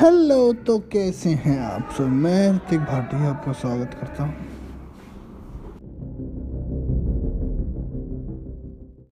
Hello तो कैसे हैं आप सब? मैं ऋतिक भाटिया आपका स्वागत करता हूँ।